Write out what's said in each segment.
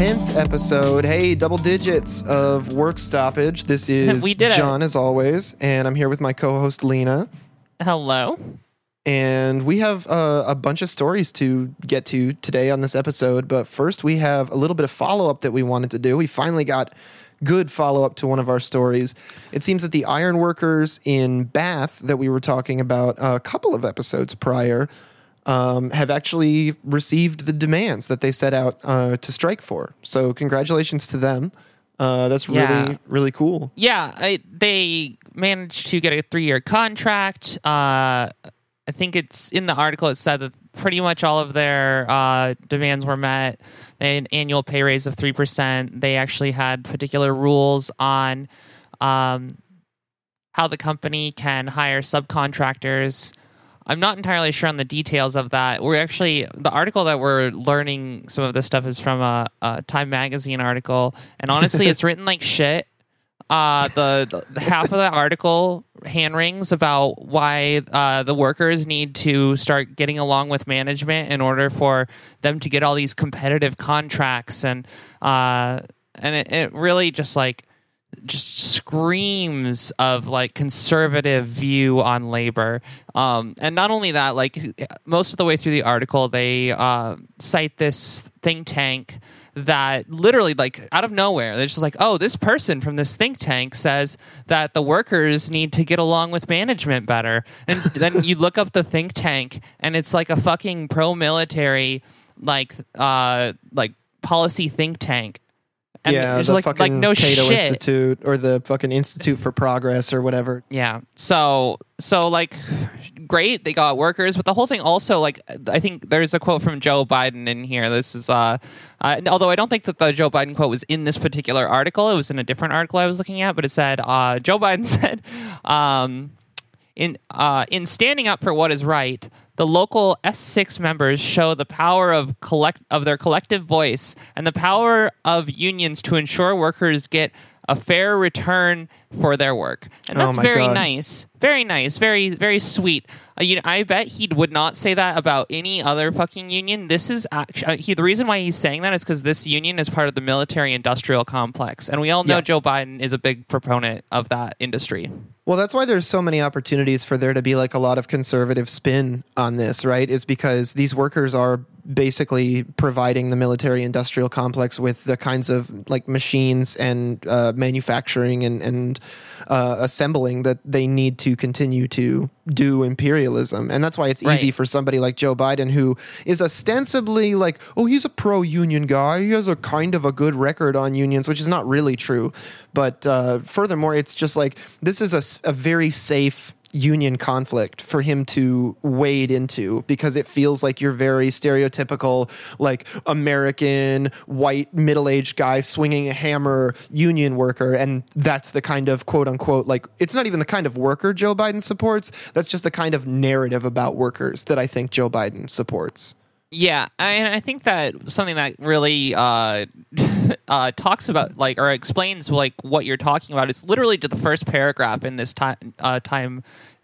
10th episode. Hey, double digits of work stoppage. This is We did it. John, as always, and I'm here with my co host, Lena. Hello. And we have uh, a bunch of stories to get to today on this episode. But first, we have a little bit of follow up that we wanted to do. We finally got good follow up to one of our stories. It seems that the ironworkers in Bath that we were talking about a couple of episodes prior um, have actually received the demands that they set out uh, to strike for. So, congratulations to them. Uh, that's really, Yeah. really cool. Yeah, I, they managed to get a three-year contract. Uh, I think it's in the article. It said that pretty much all of their uh, demands were met. They had an annual pay raise of three percent. They actually had particular rules on um, how the company can hire subcontractors. I'm not entirely sure on the details of that. We're actually the article that we're learning some of this stuff is from a, a Time magazine article, and honestly, it's written like shit. Uh, the, the half of the article hand rings about why uh, the workers need to start getting along with management in order for them to get all these competitive contracts and uh, and it, it really just like just screams of like conservative view on labor. Um, and not only that like most of the way through the article they uh, cite this think tank that literally like out of nowhere they're just like oh this person from this think tank says that the workers need to get along with management better. And then you look up the think tank and it's like a fucking pro-military like uh like policy think tank and yeah, the like fucking like no Cato shit Institute or the fucking Institute for Progress or whatever. Yeah. So so like great they got workers but the whole thing also like I think there's a quote from Joe Biden in here. This is uh, uh although I don't think that the Joe Biden quote was in this particular article. It was in a different article I was looking at, but it said uh Joe Biden said um in uh, in standing up for what is right, the local S6 members show the power of collect of their collective voice and the power of unions to ensure workers get a fair return for their work, and Oh that's my very God. nice, very nice, very very sweet. Uh, you know, I bet he would not say that about any other fucking union. This is actually he, the reason why he's saying that is because this union is part of the military-industrial complex, and we all know Yeah. Joe Biden is a big proponent of that industry. Well, that's why there's so many opportunities for there to be like a lot of conservative spin on this, right? Is because these workers are basically providing the military industrial complex with the kinds of like machines and uh, manufacturing and, and uh, assembling that they need to continue to do imperialism. And that's why it's easy for somebody like Joe Biden, who is ostensibly like, oh, he's a pro union guy. He has a kind of a good record on unions, which is not really true. But uh, furthermore, it's just like this is a very safe union conflict for him to wade into because it feels like you're very stereotypical like american white middle-aged guy swinging a hammer union worker. And that's the kind of quote unquote like it's not even the kind of worker joe biden supports. That's just the kind of narrative about workers that i think joe biden supports Yeah, and I think that something that really uh, uh, talks about like or explains like what you're talking about is literally to the first paragraph in this time uh, Time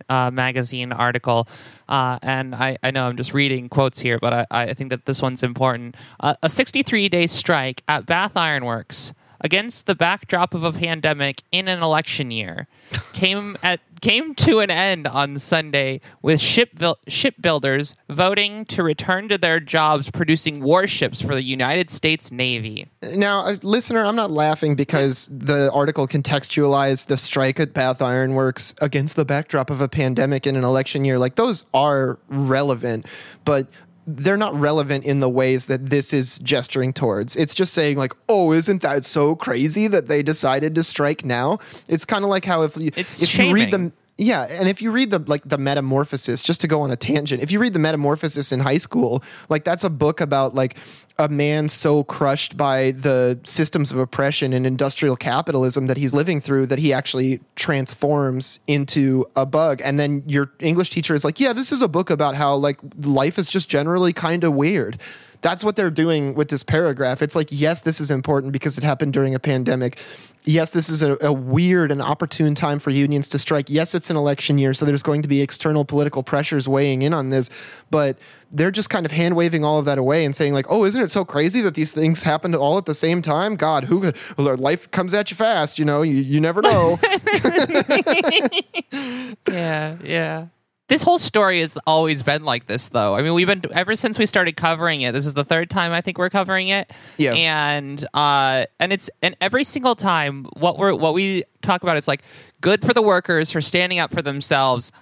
uh, magazine article. Uh, and I, I know I'm just reading quotes here, but I, I think that this one's important. Uh, a 63 day strike at Bath Iron Works against the backdrop of a pandemic in an election year came at came to an end on Sunday with ship shipbuilders voting to return to their jobs producing warships for the United States Navy. Now, uh, listener, I'm not laughing because the article contextualized the strike at Bath Iron Works against the backdrop of a pandemic in an election year. Like, those are relevant, but they're not relevant in the ways that this is gesturing towards. It's just saying, like, oh, isn't that so crazy that they decided to strike now? It's kind of like how if you, It's if you read shaming. Yeah, and if you read the like the Metamorphosis, just to go on a tangent, if you read the Metamorphosis in high school, like that's a book about like a man so crushed by the systems of oppression and industrial capitalism that he's living through that he actually transforms into a bug. And then your English teacher is like, "Yeah, this is a book about how like life is just generally kind of weird." That's what they're doing with this paragraph. It's like, yes, this is important because it happened during a pandemic. Yes, this is a, a weird and opportune time for unions to strike. Yes, it's an election year, so there's going to be external political pressures weighing in on this, but they're just kind of hand waving all of that away and saying like, "Oh, isn't it so crazy that these things happened all at the same time? God, who life comes at you fast, you know, you, you never know." yeah, yeah. This whole story has always been like this, though. I mean, we've been ever since we started covering it. This is the third time I think we're covering it. Yeah. And uh, and it's and every single time, what we're what we talk about is like good for the workers for standing up for themselves.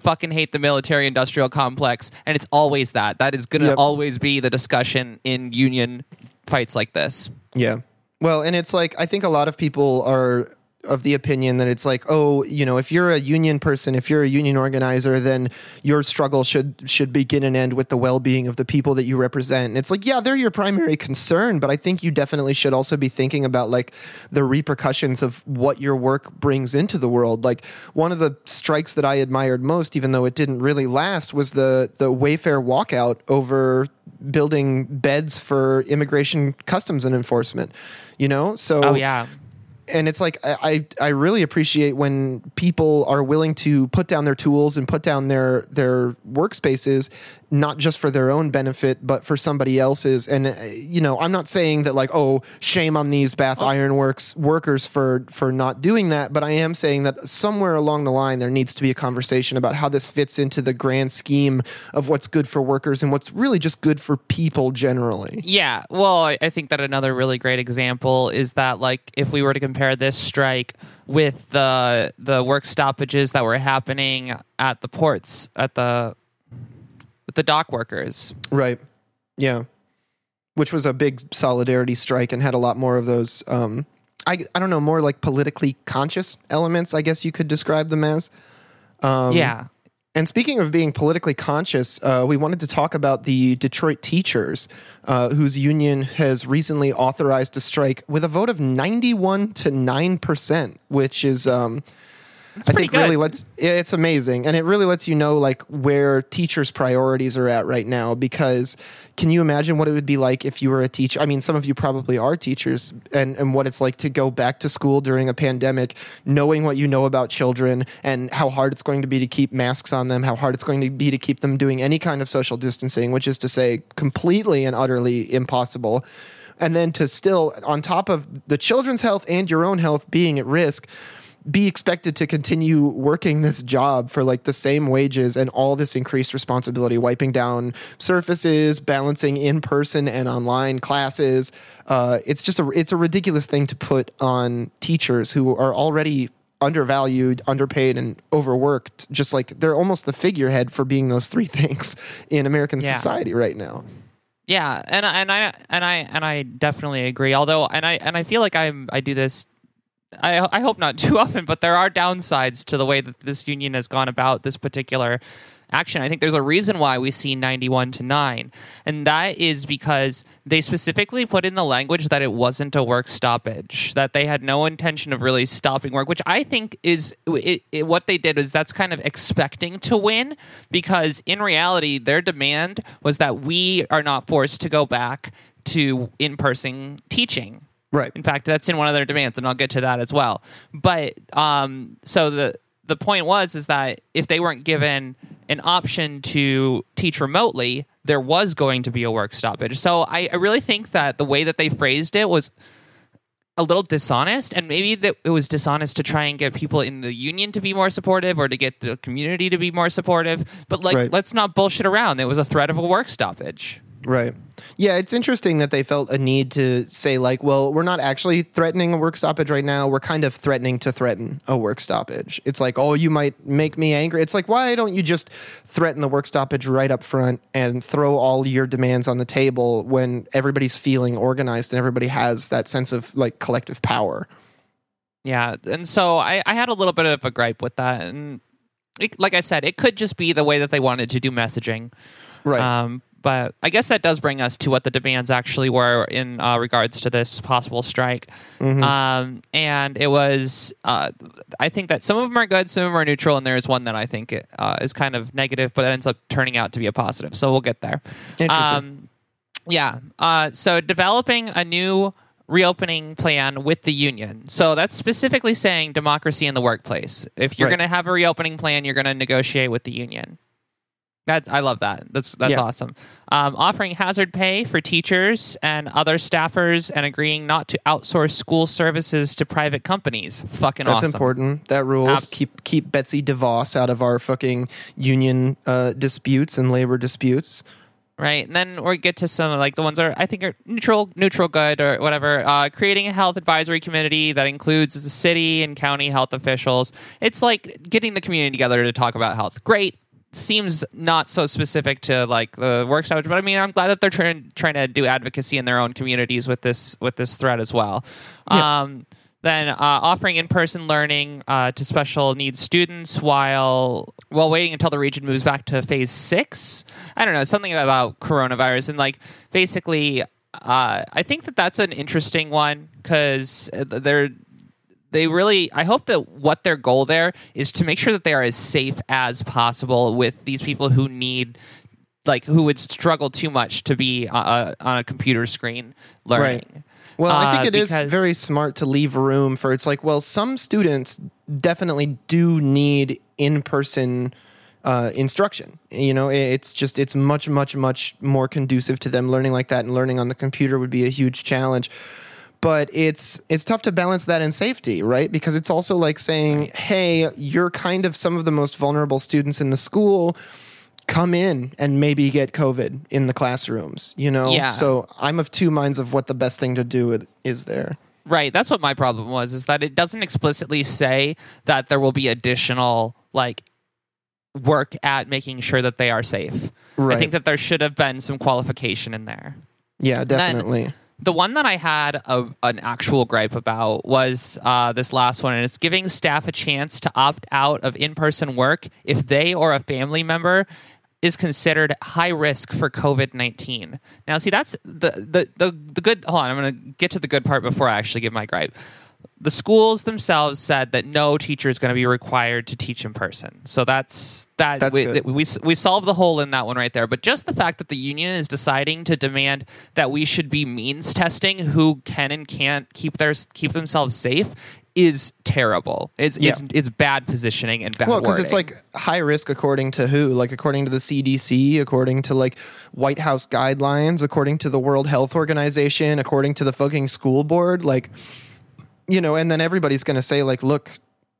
Fucking hate the military industrial complex, and it's always that. That is going to Yep. always be the discussion in union fights like this. Yeah. Well, and it's like I think a lot of people are of the opinion that it's like, oh, you know, if you're a union person, if you're a union organizer, then your struggle should should begin and end with the well-being of the people that you represent. And it's like, yeah, they're your primary concern, but I think you definitely should also be thinking about like the repercussions of what your work brings into the world. Like one of the strikes that I admired most, even though it didn't really last, was the the Wayfair walkout over building beds for immigration customs and enforcement you know so Oh yeah. And it's like I, I really appreciate when people are willing to put down their tools and put down their their workspaces not just for their own benefit but for somebody else's. And uh, you know I'm not saying that like oh shame on these Bath Iron Works workers for for not doing that but I am saying that somewhere along the line there needs to be a conversation about how this fits into the grand scheme of what's good for workers and what's really just good for people generally. Yeah, well, I I think that another really great example is that like if we were to compare this strike with the the work stoppages that were happening at the ports at the with the dock workers. Right. Yeah. Which was a big solidarity strike and had a lot more of those um I I don't know, more like politically conscious elements, I guess you could describe them as. Um yeah. And speaking of being politically conscious, uh, we wanted to talk about the Detroit teachers, uh, whose union has recently authorized a strike with a vote of 91 to 9%, which is um, It's I think really good. lets it's amazing and it really lets you know like where teachers priorities are at right now because can you imagine what it would be like if you were a teacher I mean some of you probably are teachers and and what it's like to go back to school during a pandemic knowing what you know about children and how hard it's going to be to keep masks on them how hard it's going to be to keep them doing any kind of social distancing which is to say completely and utterly impossible and then to still on top of the children's health and your own health being at risk be expected to continue working this job for like the same wages and all this increased responsibility wiping down surfaces balancing in-person and online classes uh, it's just a it's a ridiculous thing to put on teachers who are already undervalued underpaid and overworked just like they're almost the figurehead for being those three things in american Yeah. society right now Yeah, and I- and I and I and I definitely agree. Although, and I and I feel like I'm I do this. I I hope not too often, but there are downsides to the way that this union has gone about this particular action. I think there's a reason why we see 91 to 9, and that is because they specifically put in the language that it wasn't a work stoppage, that they had no intention of really stopping work, which I think is it, it, what they did is that's kind of expecting to win because in reality their demand was that we are not forced to go back to in-person teaching. Right In fact, that's in one of their demands, and I'll get to that as well. But um, so the the point was is that if they weren't given an option to teach remotely, there was going to be a work stoppage. So I, I really think that the way that they phrased it was a little dishonest, and maybe that it was dishonest to try and get people in the union to be more supportive or to get the community to be more supportive. But like, Right. let's not bullshit around. It was a threat of a work stoppage. Right. Yeah, it's interesting that they felt a need to say, like, well, we're not actually threatening a work stoppage right now. We're kind of threatening to threaten a work stoppage. It's like, oh, you might make me angry. It's like, why don't you just threaten the work stoppage right up front and throw all your demands on the table when everybody's feeling organized and everybody has that sense of like collective power? Yeah, and so I, I had a little bit of a gripe with that, and it, like I said, it could just be the way that they wanted to do messaging. Right. Um, but I guess that does bring us to what the demands actually were in uh, regards to this possible strike. Um, and it was, uh, I think that some of them are good, some of them are neutral, and there is one that I think uh, is kind of negative, but it ends up turning out to be a positive. So we'll get there. Interesting. Um, Yeah. Uh, so developing a new reopening plan with the union. So that's specifically saying democracy in the workplace. If you're Right. going to have a reopening plan, you're going to negotiate with the union. That I love that. That's that's Yeah. awesome. Um, offering hazard pay for teachers and other staffers, and agreeing not to outsource school services to private companies. Fucking awesome. That's awesome. important. That rules. Abs- keep keep Betsy DeVos out of our fucking union uh, disputes and labor disputes. right? And then we get to some like the ones that are I think are neutral, neutral good or whatever. Uh, creating a health advisory committee that includes the city and county health officials. It's like getting the community together to talk about health. Great. Seems not so specific to like the work stoppage, but I mean, I'm glad that they're trying trying to do advocacy in their own communities with this with this threat as well. Yeah. Um, then uh, offering in-person learning uh, to special needs students while while waiting until the region moves back to phase six. I don't know something about coronavirus and like basically, uh, I think that that's an interesting one because they're they really i hope that what their goal there is to make sure that they are as safe as possible with these people who need like who would struggle too much to be uh, on a computer screen learning Well, I Uh, think it is very smart to leave room for it's like, well, some students definitely do need in person uh, instruction. You know, it's just, it's much, much, much more conducive to them learning like that and learning on the computer would be a huge challenge. But it's it's tough to balance that in safety, right? Because it's also like saying, "Hey, you're kind of some of the most vulnerable students in the school. Come in and maybe get COVID in the classrooms." You know, Yeah. so I'm of two minds of what the best thing to do is there. Right. That's what my problem was is that it doesn't explicitly say that there will be additional like work at making sure that they are safe. right. I think that there should have been some qualification in there. Yeah, definitely. The one that I had a, an actual gripe about was uh, this last one, and it's giving staff a chance to opt out of in person work if they or a family member is considered high risk for COVID 19. Now, see, that's the, the, the, the good. Hold on, I'm going to get to the good part before I actually give my gripe. The schools themselves said that no teacher is going to be required to teach in person. So that's that. That's we, good. we we solved the hole in that one right there. But just the fact that the union is deciding to demand that we should be means testing who can and can't keep their keep themselves safe is terrible. It's it's, Yeah. it's bad positioning and bad. Well, because it's like high risk according to who? Like according to the CDC, according to like White House guidelines, according to the World Health Organization, according to the fucking school board. Like, you know, and then everybody's going to say, like, look,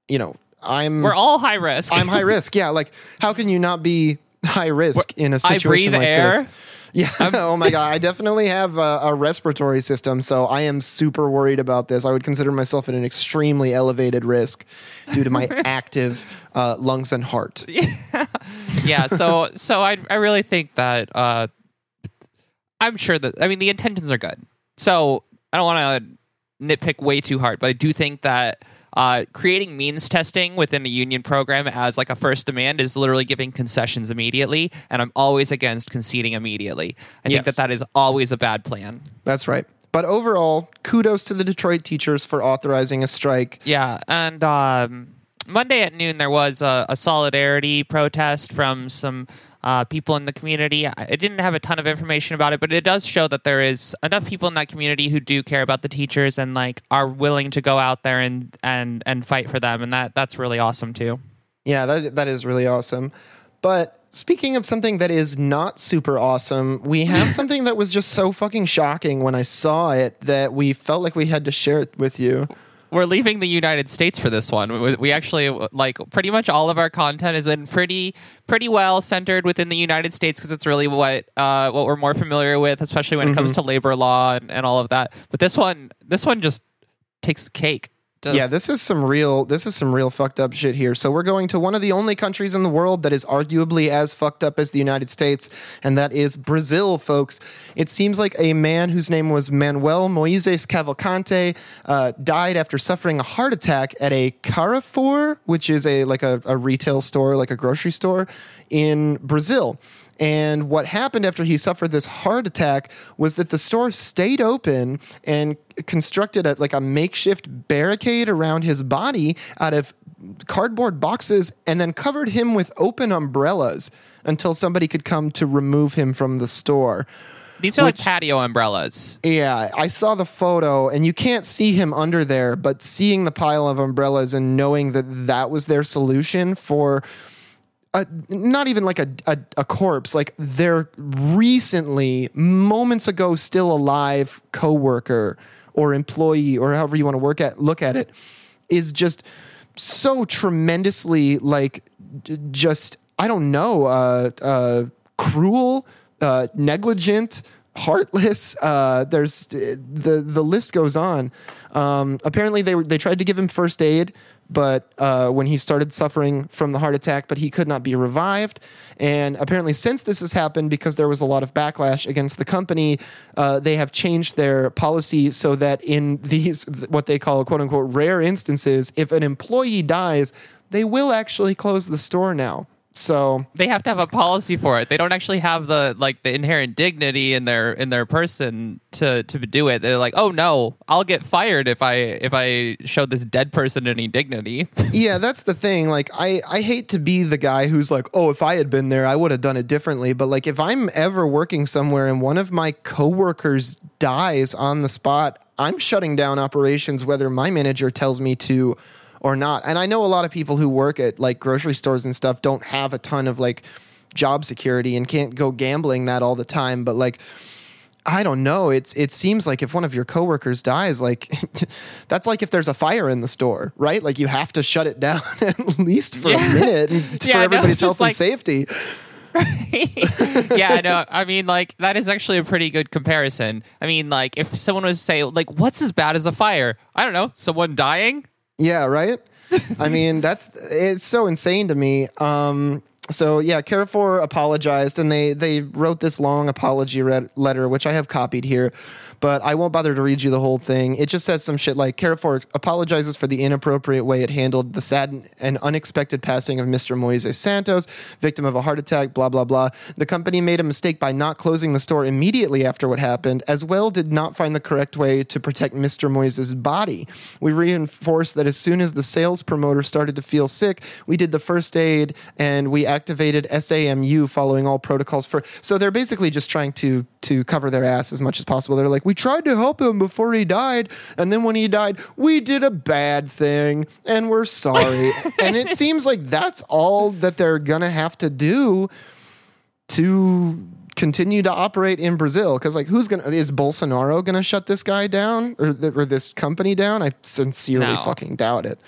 you know, I'm we're all high risk. I'm high risk. Yeah, like how can you not be high risk in a situation breathe like air. this? Yeah. oh my god, I definitely have a, a respiratory system, so I am super worried about this. I would consider myself at an extremely elevated risk due to my active uh, lungs and heart. yeah. So so I I really think that uh, I'm sure that I mean the intentions are good. So I don't want to nitpick way too hard, but I do think that uh, creating means testing within a union program as like a first demand is literally giving concessions immediately, and I'm always against conceding immediately. I Yes. think that that is always a bad plan. That's right. But overall, kudos to the Detroit teachers for authorizing a strike. Yeah, and um, Monday at noon there was a, a solidarity protest from some uh, people in the community. I didn't have a ton of information about it, but it does show that there is enough people in that community who do care about the teachers and like are willing to go out there and and and fight for them, and that that's really awesome too. Yeah, that that is really awesome. But speaking of something that is not super awesome, we have something that was just so fucking shocking when I saw it that we felt like we had to share it with you. We're leaving the United States for this one. We- We actually like pretty much all of our content has been pretty pretty well centered within the United States because it's really what uh, what we're more familiar with, especially when it comes to labor law and, and all of that. But this one, this one just takes the cake. Just- Yeah, this is some real this is some real fucked up shit here. So we're going to one of the only countries in the world that is arguably as fucked up as the United States, and that is Brazil, folks. It seems like a man whose name was Manuel Moises Cavalcante uh, died after suffering a heart attack at a Carrefour, which is a like a, a retail store, like a grocery store in Brazil. And what happened after he suffered this heart attack was that the store stayed open and constructed a, like a makeshift barricade around his body out of cardboard boxes and then covered him with open umbrellas until somebody could come to remove him from the store. These are like patio umbrellas. Yeah, I saw the photo, and you can't see him under there, but seeing the pile of umbrellas and knowing that that was their solution for. A, not even like a, a, a corpse, like their recently, moments ago, still alive coworker or employee or however you want to work at look at it, is just so tremendously like just I don't know, uh, uh, cruel, uh, negligent, heartless. Uh, there's the the list goes on. Um, apparently, they were, they tried to give him first aid, but uh, when he started suffering from the heart attack, but he could not be revived. And apparently, since this has happened, because there was a lot of backlash against the company, uh, they have changed their policy so that in these what they call quote unquote rare instances, if an employee dies, they will actually close the store now. So They have to have a policy for it. They don't actually have the like the inherent dignity in their in their person to to do it. They're like, oh no, I'll get fired if I if I show this dead person any dignity. yeah, that's the thing. Like, I, I hate to be the guy who's like, oh, if I had been there, I would have done it differently. But like, if I'm ever working somewhere and one of my coworkers dies on the spot, I'm shutting down operations whether my manager tells me to or not. And I know a lot of people who work at like grocery stores and stuff don't have a ton of like job security and can't go gambling that all the time. But like, I don't know. It's it seems like if one of your coworkers dies, like that's like if there's a fire in the store, right? Like you have to shut it down at least for Yeah. a minute Yeah, for everybody's it's health like- and safety. yeah, no, I know. I mean, like that is actually a pretty good comparison. I mean, like if someone was to say, like, what's as bad as a fire? I don't know, someone dying. Yeah, right. I mean, that's it's so insane to me. Um, so yeah, Carrefour apologized, and they they wrote this long apology red letter, which I have copied here, but I won't bother to read you the whole thing. It just says some shit like Carrefour apologizes for the inappropriate way it handled the sad and unexpected passing of Mr. Moises Santos, victim of a heart attack. Blah blah blah. The company made a mistake by not closing the store immediately after what happened, as well did not find the correct way to protect Mr. Moises' body. We reinforced that as soon as the sales promoter started to feel sick, we did the first aid and we activated SAMU following all protocols for so they're basically just trying to to cover their ass as much as possible. They're like, we tried to help him before he died, and then when he died, we did a bad thing and we're sorry. and it seems like that's all that they're gonna have to do to continue to operate in Brazil because like who's gonna is Bolsonaro gonna shut this guy down or, th- or this company down? I sincerely No. fucking doubt it.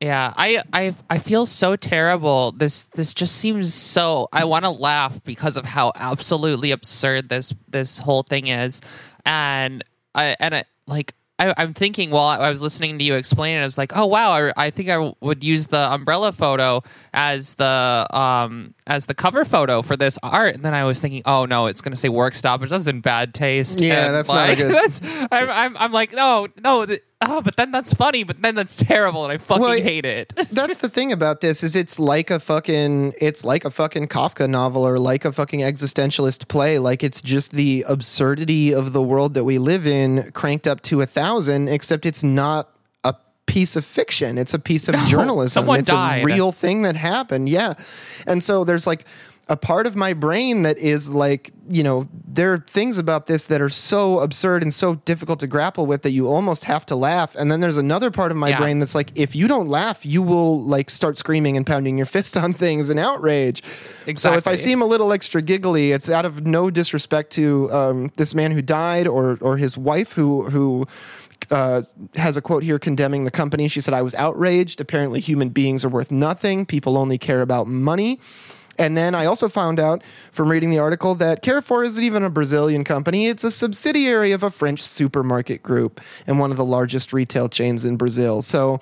Yeah, I I I feel so terrible. This this just seems so. I want to laugh because of how absolutely absurd this this whole thing is, and I and I, like I, I'm thinking while I was listening to you explain it, I was like, oh wow, I, I think I would use the umbrella photo as the um as the cover photo for this art, and then I was thinking, oh no, it's gonna say work stoppage. That's in bad taste. Yeah, And, that's not like, good- that's, I'm, I'm I'm like, no, no. th- Oh, but then that's funny, but then that's terrible, and I fucking Well, hate it. That's the thing about this is it's like a fucking it's like a fucking Kafka novel or like a fucking existentialist play. Like it's just the absurdity of the world that we live in cranked up to a thousand, except it's not a piece of fiction. It's a piece of No, journalism. someone it's died. a real thing that happened. Yeah. And so there's like a part of my brain that is like, you know, there are things about this that are so absurd and so difficult to grapple with that you almost have to laugh. And then there's another part of my Yeah. brain that's like, if you don't laugh, you will like start screaming and pounding your fist on things in outrage. Exactly. So if I seem a little extra giggly, it's out of no disrespect to um, this man who died or or his wife who who uh, has a quote here condemning the company. She said, I was outraged. Apparently, human beings are worth nothing. People only care about money. And then I also found out from reading the article that Carrefour isn't even a Brazilian company. It's a subsidiary of a French supermarket group and one of the largest retail chains in Brazil. So,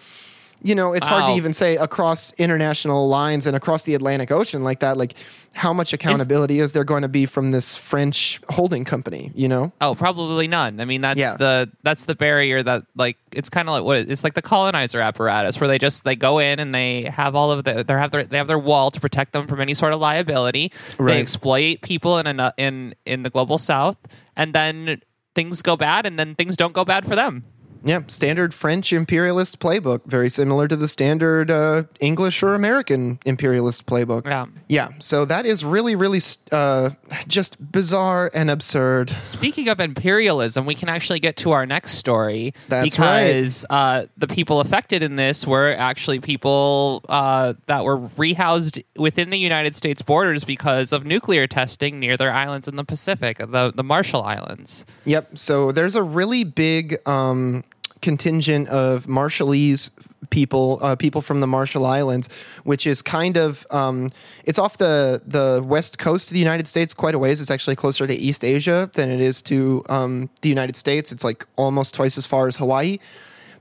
you know, it's hard to even say across international lines and across the Atlantic Ocean like that, like how much accountability is, there going to be from this French holding company, you know? Oh, probably none. I mean, that's Yeah. the that's the barrier that like it's kind of like what it's like the colonizer apparatus where they just they go in and they have all of the they have their they have their wall to protect them from any sort of liability. Right. They exploit people in a, in in the global south, and then things go bad, and then things don't go bad for them. Yeah, standard French imperialist playbook, very similar to the standard uh, English or American imperialist playbook. Yeah. Yeah, so that is really, really uh, just bizarre and absurd. Speaking of imperialism, we can actually get to our next story That's because uh, the people affected in this were actually people uh, that were rehoused within the United States borders because of nuclear testing near their islands in the Pacific, the the Marshall Islands. Yep. So there's a really big um, contingent of Marshallese people, uh, people from the Marshall Islands, which is kind of um, it's off the the west coast of the United States quite a ways. It's actually closer to East Asia than it is to um, the United States. It's like almost twice as far as Hawaii.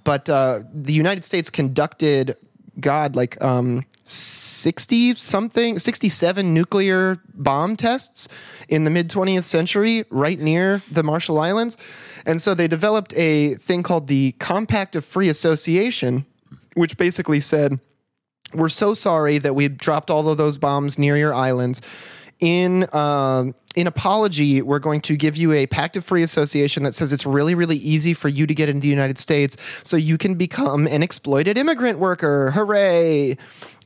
But uh, the United States conducted, God, like um, 60 something, 67 nuclear bomb tests in the mid 20th century right near the Marshall Islands. And so they developed a thing called the Compact of Free Association, which basically said, We're so sorry that we dropped all of those bombs near your islands. In uh, in apology, we're going to give you a pact of free association that says it's really, really easy for you to get into the United States, so you can become an exploited immigrant worker. Hooray!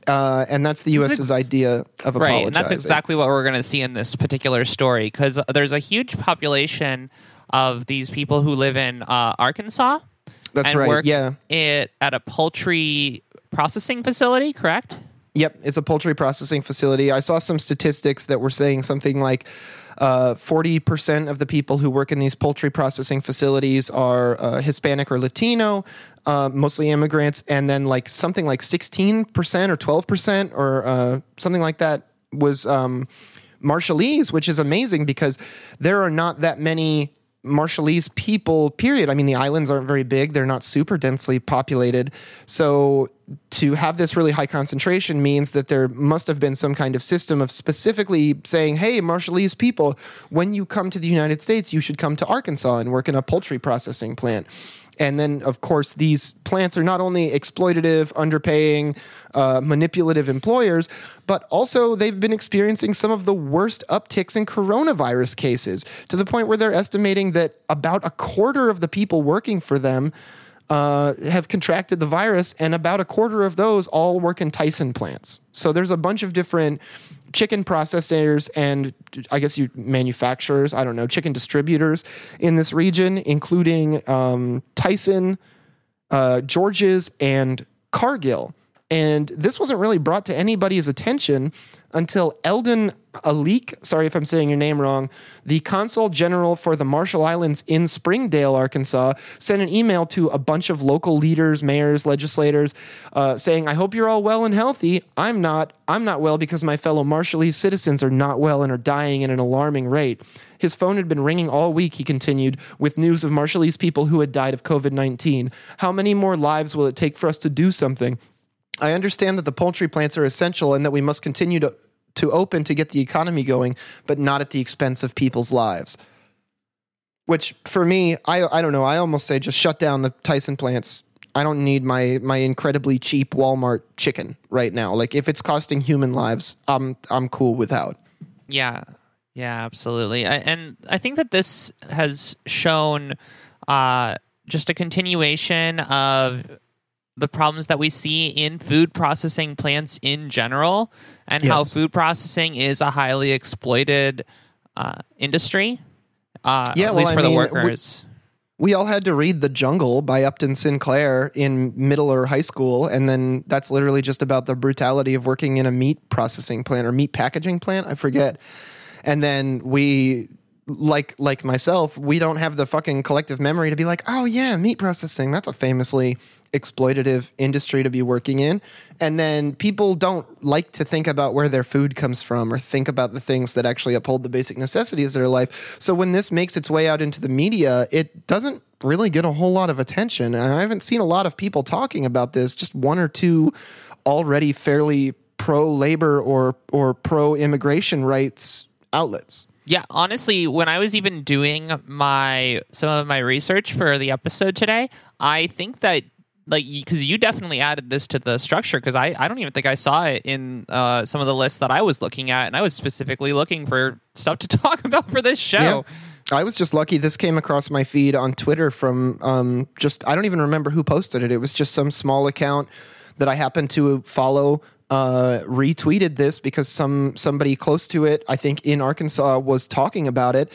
Uh, and that's the U.S.'s ex- idea of apologizing. Right, and that's exactly what we're going to see in this particular story because there's a huge population of these people who live in uh, Arkansas. That's and right, Work yeah. It at a poultry processing facility, correct? Yep, it's a poultry processing facility. I saw some statistics that were saying something like uh, 40% of the people who work in these poultry processing facilities are uh, Hispanic or Latino, uh, mostly immigrants, and then like something like 16% or 12% or uh, something like that was um, Marshallese, which is amazing because there are not that many Marshallese people, period. I mean, the islands aren't very big, they're not super densely populated. So, to have this really high concentration means that there must have been some kind of system of specifically saying, hey, Marshallese people, when you come to the United States, you should come to Arkansas and work in a poultry processing plant. And then, of course, these plants are not only exploitative, underpaying, uh, manipulative employers, but also they've been experiencing some of the worst upticks in coronavirus cases to the point where they're estimating that about a quarter of the people working for them uh, have contracted the virus, and about a quarter of those all work in Tyson plants. So there's a bunch of different chicken processors and I guess you manufacturers, I don't know, chicken distributors in this region, including um, Tyson, uh, George's, and Cargill. And this wasn't really brought to anybody's attention until Eldon Alik, sorry if I'm saying your name wrong, the consul general for the Marshall Islands in Springdale, Arkansas, sent an email to a bunch of local leaders, mayors, legislators, uh, saying, "I hope you're all well and healthy. I'm not. I'm not well because my fellow Marshallese citizens are not well and are dying at an alarming rate." His phone had been ringing all week, he continued, with news of Marshallese people who had died of COVID 19. How many more lives will it take for us to do something? I understand that the poultry plants are essential and that we must continue to, to open to get the economy going, but not at the expense of people's lives. Which for me, I I don't know. I almost say just shut down the Tyson plants. I don't need my my incredibly cheap Walmart chicken right now. Like if it's costing human lives, I'm I'm cool without. Yeah, yeah, absolutely. I, and I think that this has shown uh, just a continuation of the problems that we see in food processing plants in general, and how food processing is a highly exploited uh, industry. Uh, Yeah, at well, least I for the mean, we- workers. We all had to read The Jungle by Upton Sinclair in middle or high school, and then that's literally just about the brutality of working in a meat processing plant or meat packaging plant. I forget. And then we, like like myself, we don't have the fucking collective memory to be like, oh yeah, meat processing. That's a famously exploitative industry to be working in. And then people don't like to think about where their food comes from or think about the things that actually uphold the basic necessities of their life. So when this makes its way out into the media, it doesn't really get a whole lot of attention. And I haven't seen a lot of people talking about this, just one or two already fairly pro labor or or pro immigration rights outlets. Yeah, honestly, when I was even doing my some of my research for the episode today, I think that like because you definitely added this to the structure because I, I don't even think I saw it in uh, some of the lists that I was looking at, and I was specifically looking for stuff to talk about for this show. I was just lucky. This came across my feed on Twitter from um, just I don't even remember who posted it. It was just some small account that I happened to follow. Uh, retweeted this because some somebody close to it, I think in Arkansas, was talking about it,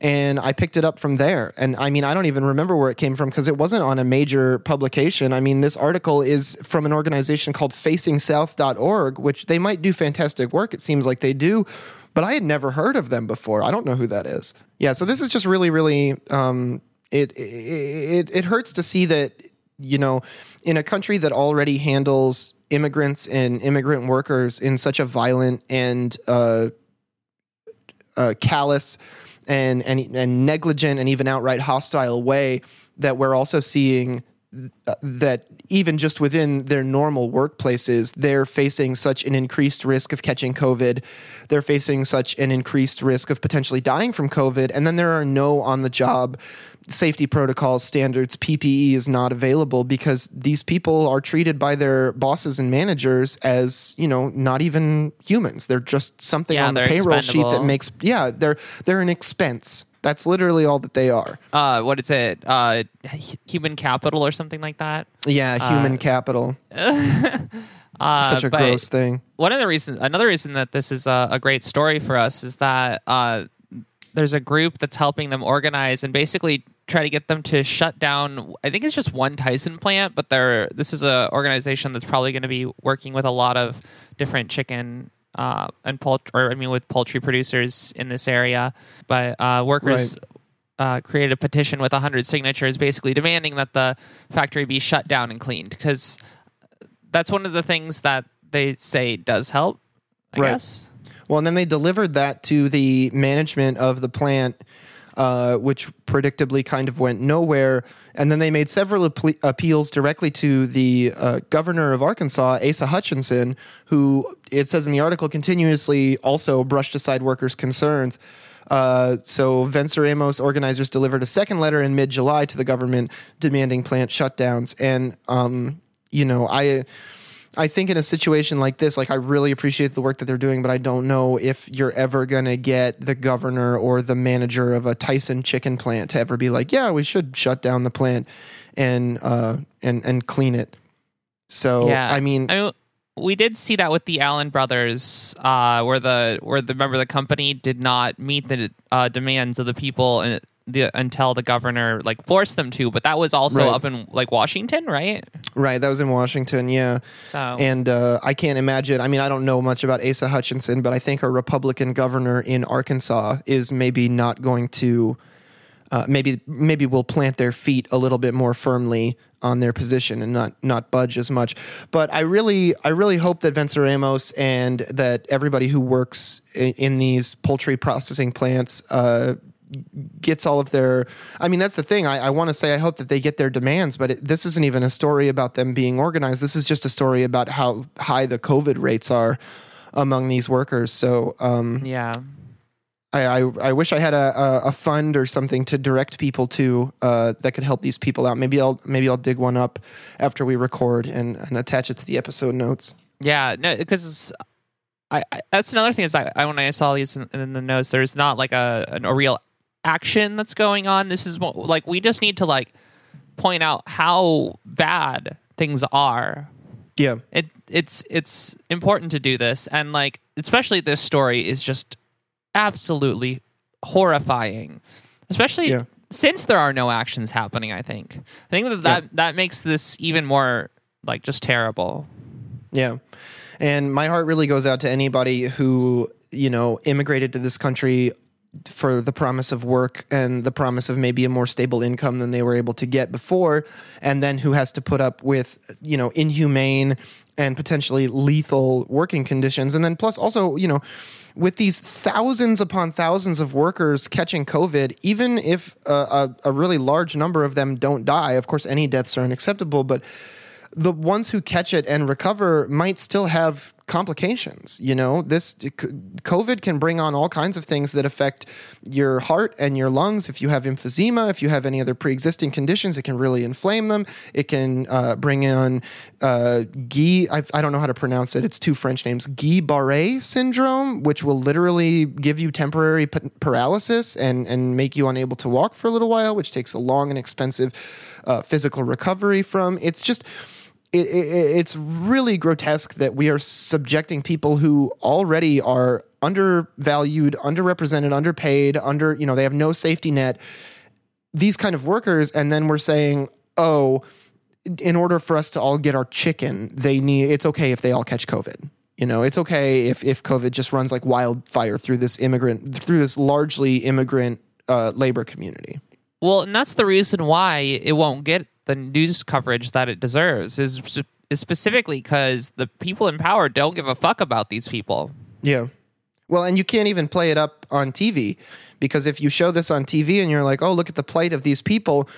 and I picked it up from there. And I mean, I don't even remember where it came from because it wasn't on a major publication. I mean, this article is from an organization called FacingSouth.org, which they might do fantastic work. It seems like they do, but I had never heard of them before. I don't know who that is. Yeah, so this is just really, really. Um, it, it it hurts to see that you know in a country that already handles immigrants and immigrant workers in such a violent and uh, uh, callous and, and and negligent and even outright hostile way that we're also seeing that even just within their normal workplaces, they're facing such an increased risk of catching COVID. They're facing such an increased risk of potentially dying from COVID. And then there are no on the job safety protocols, standards, PPE is not available because these people are treated by their bosses and managers as, you know, not even humans. They're just something Yeah, on the payroll sheet that makes yeah, they're they're an expense. That's literally all that they are. Uh, what is it? Uh, hu- human capital or something like that. Yeah, human capital. Uh, Such a gross thing. One of the reasons, another reason that this is a, a great story for us is that uh, there's a group that's helping them organize and basically try to get them to shut down. I think it's just one Tyson plant, but they're this is an organization that's probably going to be working with a lot of different chicken uh, and poultry, or I mean, with poultry producers in this area. But uh, workers uh, created a petition with 100 signatures, basically demanding that the factory be shut down and cleaned because that's one of the things that they say does help. I Right. guess. Well, and then they delivered that to the management of the plant, uh, which predictably kind of went nowhere. And then they made several appe- appeals directly to the uh, governor of Arkansas, Asa Hutchinson, who it says in the article continuously also brushed aside workers' concerns. Uh, so Venceremos organizers delivered a second letter in mid-July to the government demanding plant shutdowns. And um, you know, I I think in a situation like this, like I really appreciate the work that they're doing, but I don't know if you're ever gonna get the governor or the manager of a Tyson chicken plant to ever be like, yeah, we should shut down the plant and uh and and clean it. So Yeah. I mean, I mean, we did see that with the Allan brothers, uh, where the where the member of the company did not meet the uh, demands of the people and the, until the governor like forced them to. But that was also Right. up in like Washington, right? right, that was in Washington, yeah. So And uh, I can't imagine. I mean, I don't know much about Asa Hutchinson, but I think a Republican governor in Arkansas is maybe not going to. Uh, maybe maybe will plant their feet a little bit more firmly on their position and not not budge as much. But I really I really hope that Venceremos and that everybody who works in, in these poultry processing plants. Uh, gets all of their i mean that's the thing. I, I want to say i hope that they get their demands but it, this isn't even a story about them being organized. This is just a story about how high the covid rates are among these workers. So um, yeah, I, I, I wish i had a, a, fund or something to direct people to uh, that could help these people out. Maybe i'll maybe i'll dig one up after we record and, and attach it to the episode notes. Yeah, no, because. I, I, that's another thing is I, I when I saw these in, in the notes, there's not like a an, a real action that's going on. This is mo- like we just need to like point out how bad things are yeah it it's it's important to do this and like especially this story is just absolutely horrifying especially Yeah. since there are no actions happening i think i think that that, that makes this even more like just terrible Yeah. And my heart really goes out to anybody who, you know, immigrated to this country for the promise of work and the promise of maybe a more stable income than they were able to get before, and then who has to put up with, you know, inhumane and potentially lethal working conditions. And then plus also, you know, with these thousands upon thousands of workers catching COVID, even if a, a, a really large number of them don't die, of course, any deaths are unacceptable, but the ones who catch it and recover might still have complications. You know, this COVID can bring on all kinds of things that affect your heart and your lungs. If you have emphysema, if you have any other pre-existing conditions, it can really inflame them. It can uh, bring on uh, Guy. I, I don't know how to pronounce it. It's two French names. Guillain-Barré syndrome, which will literally give you temporary p- paralysis and and make you unable to walk for a little while, which takes a long and expensive uh, physical recovery from. It's just it, it, it's really grotesque that we are subjecting people who already are undervalued, underrepresented, underpaid, under, you know, they have no safety net, these kind of workers. And then we're saying, oh, in order for us to all get our chicken, they need, it's okay if they all catch COVID. You know, it's okay if, if COVID just runs like wildfire through this immigrant, through this largely immigrant uh, labor community. Well, and that's the reason why it won't get the news coverage that it deserves is, is specifically because the people in power don't give a fuck about these people. Yeah. Well, and you can't even play it up on TV because if you show this on TV and you're like, oh, look at the plight of these people,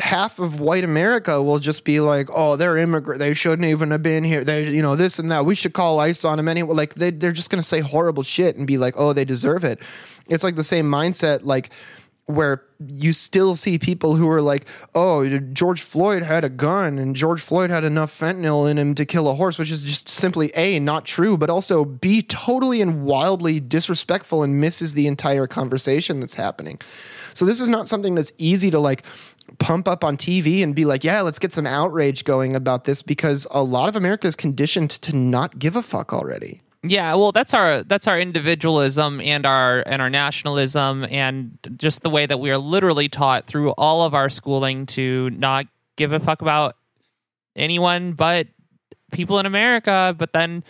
half of white America will just be like, oh, they're immigrant. They shouldn't even have been here. They, you know, this and that. We should call ICE on them anyway. Like they, they're just going to say horrible shit and be like, oh, they deserve it. It's like the same mindset, like where you still see people who are like, oh, George Floyd had a gun and George Floyd had enough fentanyl in him to kill a horse, which is just simply A, not true, but also B, totally and wildly disrespectful and misses the entire conversation that's happening. So this is not something that's easy to like pump up on TV and be like, yeah, let's get some outrage going about this because a lot of America is conditioned to not give a fuck already. Yeah, well, that's our that's our individualism and our and our nationalism and just the way that we are literally taught through all of our schooling to not give a fuck about anyone but people in America. But then,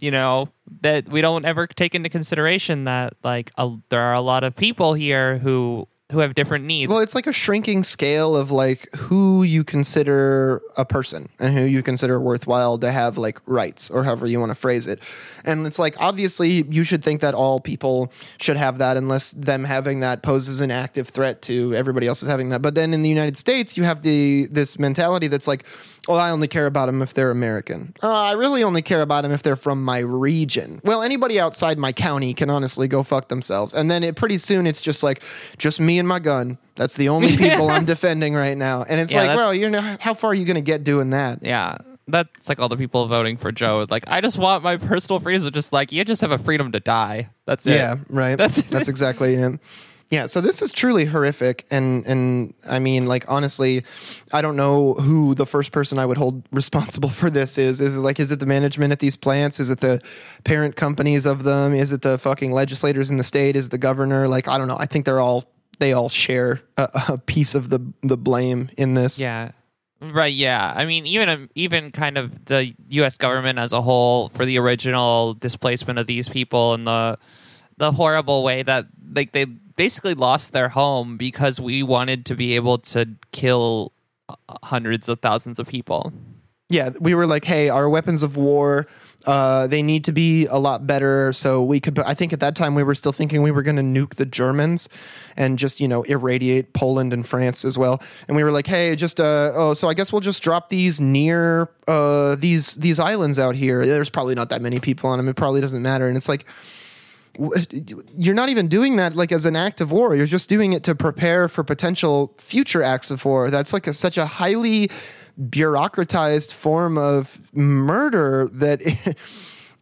you know, that we don't ever take into consideration that like a, there are a lot of people here who who have different needs. Well, it's like a shrinking scale of like who you consider a person and who you consider worthwhile to have like rights or however you want to phrase it. And it's like obviously you should think that all people should have that unless them having that poses an active threat to everybody else is having that. But then in the United States, you have the this mentality that's like, well, I only care about them if they're American. Uh, I really only care about them if they're from my region. Well, anybody outside my county can honestly go fuck themselves. And then it pretty soon it's just like just me and my gun. That's the only people I'm defending right now. And it's Yeah, like, well, you know, how far are you going to get doing that? yeah, that's like all the people voting for Joe. Like, I just want my personal freedom. Just like you just have a freedom to die. That's it. Yeah, right. That's- That's, exactly it. Yeah, so this is truly horrific, and and I mean, like honestly, I don't know who the first person I would hold responsible for this is. Is it like, is it the management at these plants? Is it the parent companies of them? Is it the fucking legislators in the state? Is it the governor? Like, I don't know. I think they're all they all share a, a piece of the the blame in this. Yeah. Right. Yeah. I mean, even um, even kind of the U.S. government as a whole for the original displacement of these people and the the horrible way that like they basically lost their home because we wanted to be able to kill uh, hundreds of thousands of people. yeah, we were like, hey, our weapons of war, uh, they need to be a lot better. So we could, I think at that time we were still thinking we were going to nuke the Germans and just, you know, irradiate Poland and France as well. And we were like, hey, just, uh, oh, so I guess we'll just drop these near, uh, these, these islands out here. There's probably not that many people on them. It probably doesn't matter. And it's like, you're not even doing that like as an act of war. You're just doing it to prepare for potential future acts of war. That's like a, such a highly bureaucratized form of murder that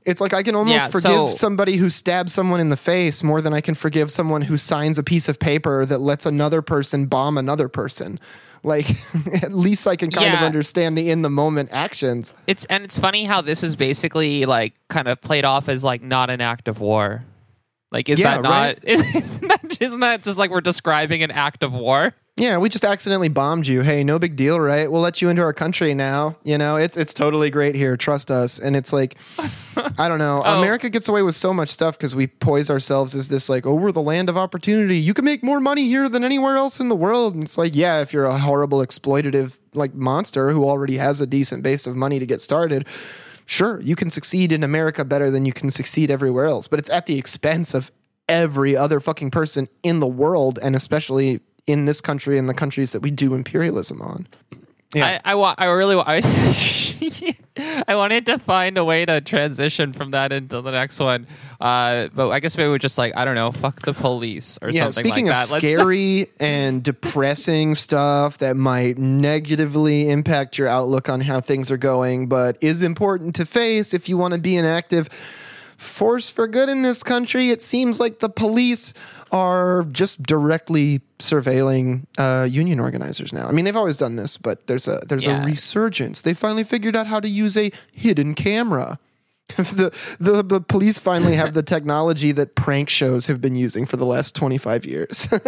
it's like I can almost Yeah, forgive so- somebody who stabs someone in the face more than I can forgive someone who signs a piece of paper that lets another person bomb another person. Like at least I can kind of understand the in the moment actions. It's and it's funny how this is basically like kind of played off as like not an act of war. Like, is Yeah, that not? right. Isn't that, isn't that just like we're describing an act of war? Yeah, we just accidentally bombed you. Hey, no big deal, right? We'll let you into our country now. You know, it's it's totally great here. Trust us. And it's like, I don't know. Oh. America gets away with so much stuff because we poise ourselves as this like, oh, we're the land of opportunity. You can make more money here than anywhere else in the world. And it's like, yeah, if you're a horrible exploitative like monster who already has a decent base of money to get started. Sure, you can succeed in America better than you can succeed everywhere else, but it's at the expense of every other fucking person in the world, and especially in this country and the countries that we do imperialism on. Yeah. I, I want. I really. wa- I, I wanted to find a way to transition from that into the next one. Uh, but I guess maybe we're just like I don't know, fuck the police or Yeah, something speaking like of that. scary and depressing stuff that might negatively impact your outlook on how things are going, but is important to face if you want to be an active force for good in this country, it seems like the police are just directly surveilling uh, union organizers now. I mean, they've always done this, but there's a there's Yeah. a resurgence. They finally figured out how to use a hidden camera. the, the the police finally have the technology that prank shows have been using for the last 25 years.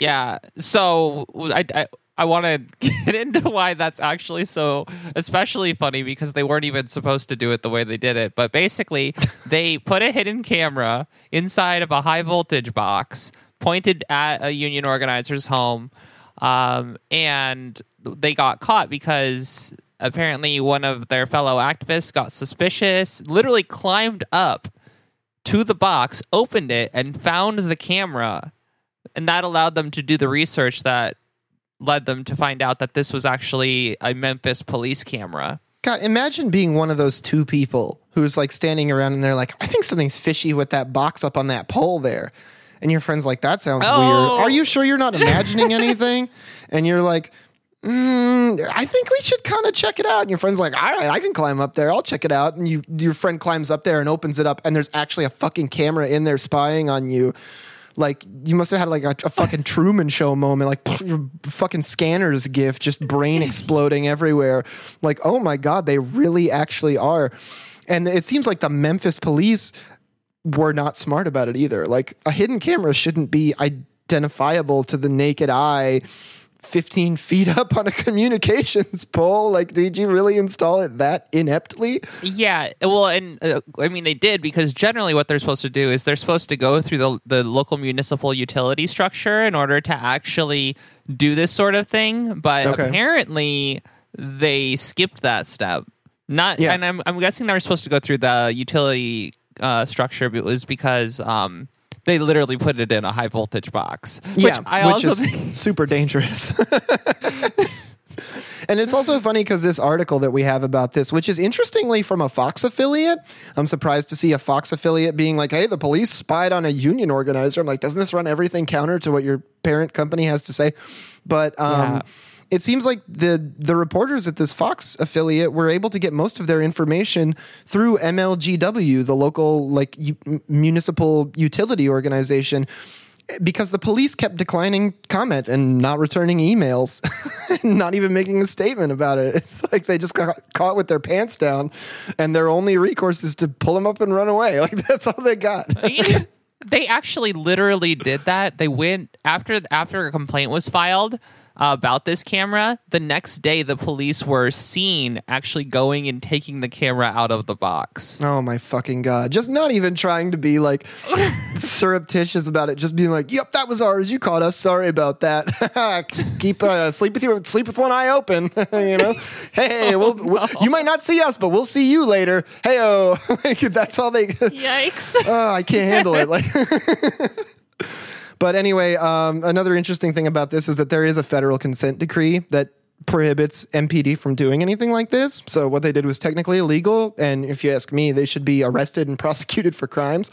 Yeah. So I, I, I want to get into why that's actually so especially funny because they weren't even supposed to do it the way they did it. But basically, they put a hidden camera inside of a high voltage box pointed at a union organizer's home. Um, and they got caught because apparently one of their fellow activists got suspicious, literally climbed up to the box, opened it, and found the camera. And that allowed them to do the research that led them to find out that this was actually a Memphis police camera. God, imagine being one of those two people who's like standing around and they're like, I think something's fishy with that box up on that pole there. And your friend's like, that sounds Oh. weird. Are you sure you're not imagining anything? And you're like, mm, I think we should kind of check it out. And your friend's like, all right, I can climb up there. I'll check it out. And you, your friend climbs up there and opens it up, and there's actually a fucking camera in there spying on you. Like you must have had like a, a fucking Truman Show moment, like your fucking scanners gift, just brain exploding everywhere. Like, oh my god, they really actually are. And it seems like the Memphis police were not smart about it either. Like a hidden camera shouldn't be identifiable to the naked eye 15 feet up on a communications pole. Like, did you really install it that ineptly? Yeah, well, and uh, I mean they did because generally what they're supposed to do is they're supposed to go through the the local municipal utility structure in order to actually do this sort of thing. But Okay. apparently they skipped that step. Not, Yeah. and I'm I'm guessing they were supposed to go through the utility uh, structure, but it was because um they literally put it in a high voltage box. Which yeah, I which also is think, super dangerous. and it's also funny because this article that we have about this, which is interestingly from a Fox affiliate, I'm surprised to see a Fox affiliate being like, "Hey, the police spied on a union organizer." I'm like, doesn't this run everything counter to what your parent company has to say? But um, Yeah. It seems like the the reporters at this Fox affiliate were able to get most of their information through MLGW, the local like u- municipal utility organization. Because the police kept declining comment and not returning emails, not even making a statement about it. It's like they just got caught with their pants down, and their only recourse is to pull them up and run away. Like that's all they got. they actually literally did that. They went after after a complaint was filed about this camera. The next day, the police were seen actually going and taking the camera out of the box. Oh my fucking god! Just not even trying to be like surreptitious about it. Just being like, "Yep, that was ours. You caught us. Sorry about that. Keep uh, sleep with you. Sleep with one eye open. you know. Hey, we'll, we'll- you might not see us, but we'll see you later. Hey, oh, that's all they. Yikes! oh, I can't handle it. Like. But anyway, um, another interesting thing about this is that there is a federal consent decree that prohibits MPD from doing anything like this. So what they did was technically illegal, and if you ask me, they should be arrested and prosecuted for crimes.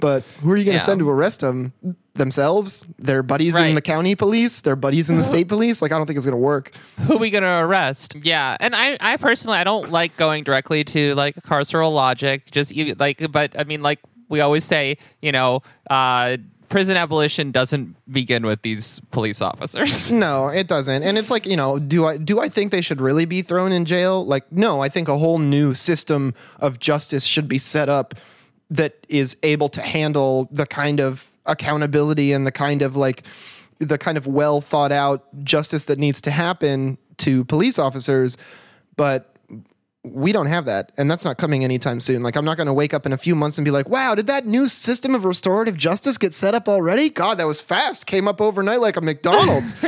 But who are you going to Yeah. send to arrest them? Themselves? Their buddies in the county police? Their buddies in the state police? Like I don't think it's going to work. Who are we gonna arrest? Yeah, and I, I personally, I don't like going directly to like carceral logic. Just like, but I mean, like we always say, you know, uh, prison abolition doesn't begin with these police officers. No, it doesn't. And it's like, you know, do I do I think they should really be thrown in jail? Like, no, I think a whole new system of justice should be set up that is able to handle the kind of accountability and the kind of like the kind of well thought out justice that needs to happen to police officers. But we don't have that and that's not coming anytime soon. Like i'm not going to wake up in a few months and be like wow did that new system of restorative justice get set up already? God that was fast. Came up overnight like a mcdonald's.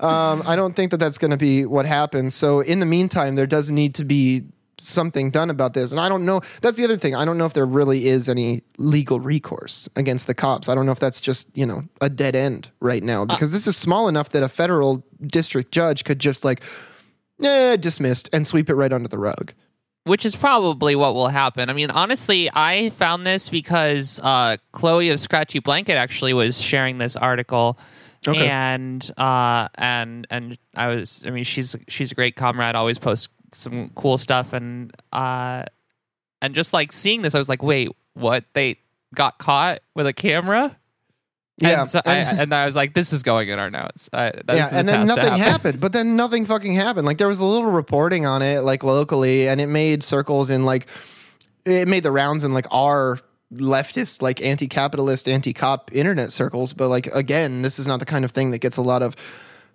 Um, i don't think that that's going to be what happens. So in the meantime there does need to be something done about this and i don't know that's the other thing. I don't know if there really is any legal recourse against the cops. I don't know if that's just you know a dead end right now because this is small enough that a federal district judge could just like eh, dismissed and sweep it right under the rug. which is probably what will happen. I mean, honestly, I found this because uh, Chloe of Scratchy Blanket actually was sharing this article, Okay. and uh, and and I was, I mean, she's she's a great comrade. Always posts some cool stuff, and uh, and just like seeing this, I was like, wait, what? They got caught with a camera. Yeah, and, so I, and- I was like, "This is going in our notes." I, yeah, and then nothing happen. happened. But then nothing fucking happened. Like there was a little reporting on it, like locally, and it made circles in like it made the rounds in like our leftist, like anti-capitalist, anti-cop internet circles. But like again, this is not the kind of thing that gets a lot of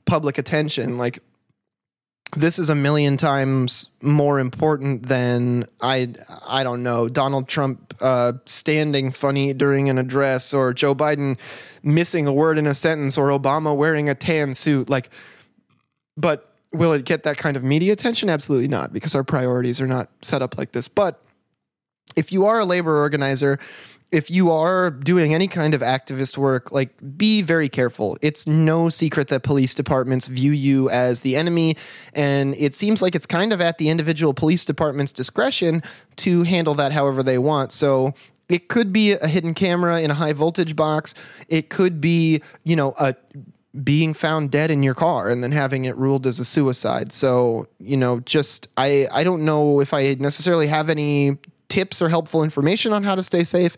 public attention. Like this is a million times more important than I I don't know Donald Trump uh, standing funny during an address or Joe Biden missing a word in a sentence or Obama wearing a tan suit like but will it get that kind of media attention absolutely not because our priorities are not set up like this but if you are a labor organizer if you are doing any kind of activist work, like be very careful. It's no secret that police departments view you as the enemy, and it seems like it's kind of at the individual police department's discretion to handle that however they want. So it could be a hidden camera in a high voltage box. It could be, you know, a being found dead in your car and then having it ruled as a suicide. So, you know, just I I don't know if I necessarily have any tips or helpful information on how to stay safe,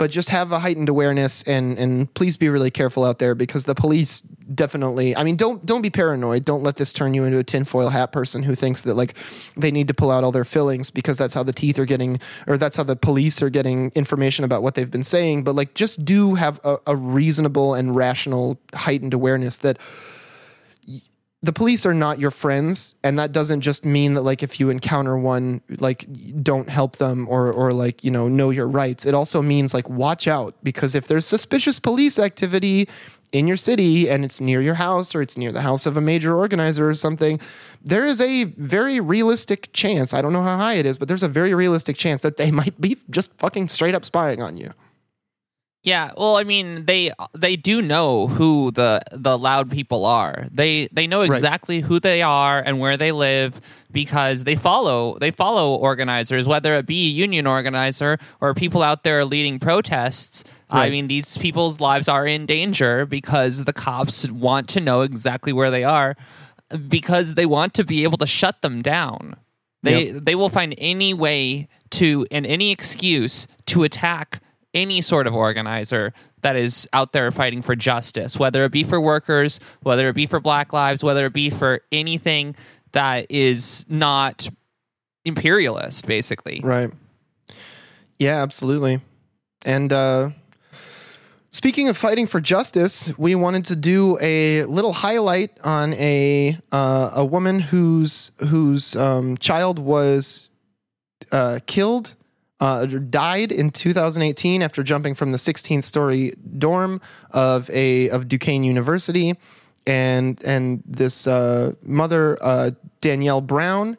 but just have a heightened awareness and and please be really careful out there because the police definitely I mean don't don't be paranoid. Don't let this turn you into a tinfoil hat person who thinks that like they need to pull out all their fillings because that's how the teeth are getting or that's how the police are getting information about what they've been saying. But like just do have a, a reasonable and rational heightened awareness that the police are not your friends and that doesn't just mean that like if you encounter one like don't help them or or like you know know your rights. It also means like watch out because if there's suspicious police activity in your city and it's near your house or it's near the house of a major organizer or something there is a very realistic chance i don't know how high it is but there's a very realistic chance that they might be just fucking straight up spying on you Yeah, well, I mean, they they do know who the the loud people are. They they know Right. exactly who they are and where they live because they follow they follow organizers, whether it be a union organizer or people out there leading protests. I mean, these people's lives are in danger because the cops want to know exactly where they are because they want to be able to shut them down. They they will find any way to and any excuse to attack any sort of organizer that is out there fighting for justice, whether it be for workers, whether it be for Black Lives, whether it be for anything that is not imperialist, basically. Right. Yeah, absolutely. And uh, speaking of fighting for justice, we wanted to do a little highlight on a uh, a woman whose whose um, child was uh, killed. Uh, died in 2018 after jumping from the 16th story dorm of a of Duquesne University, and and this uh, mother uh, Danielle Brown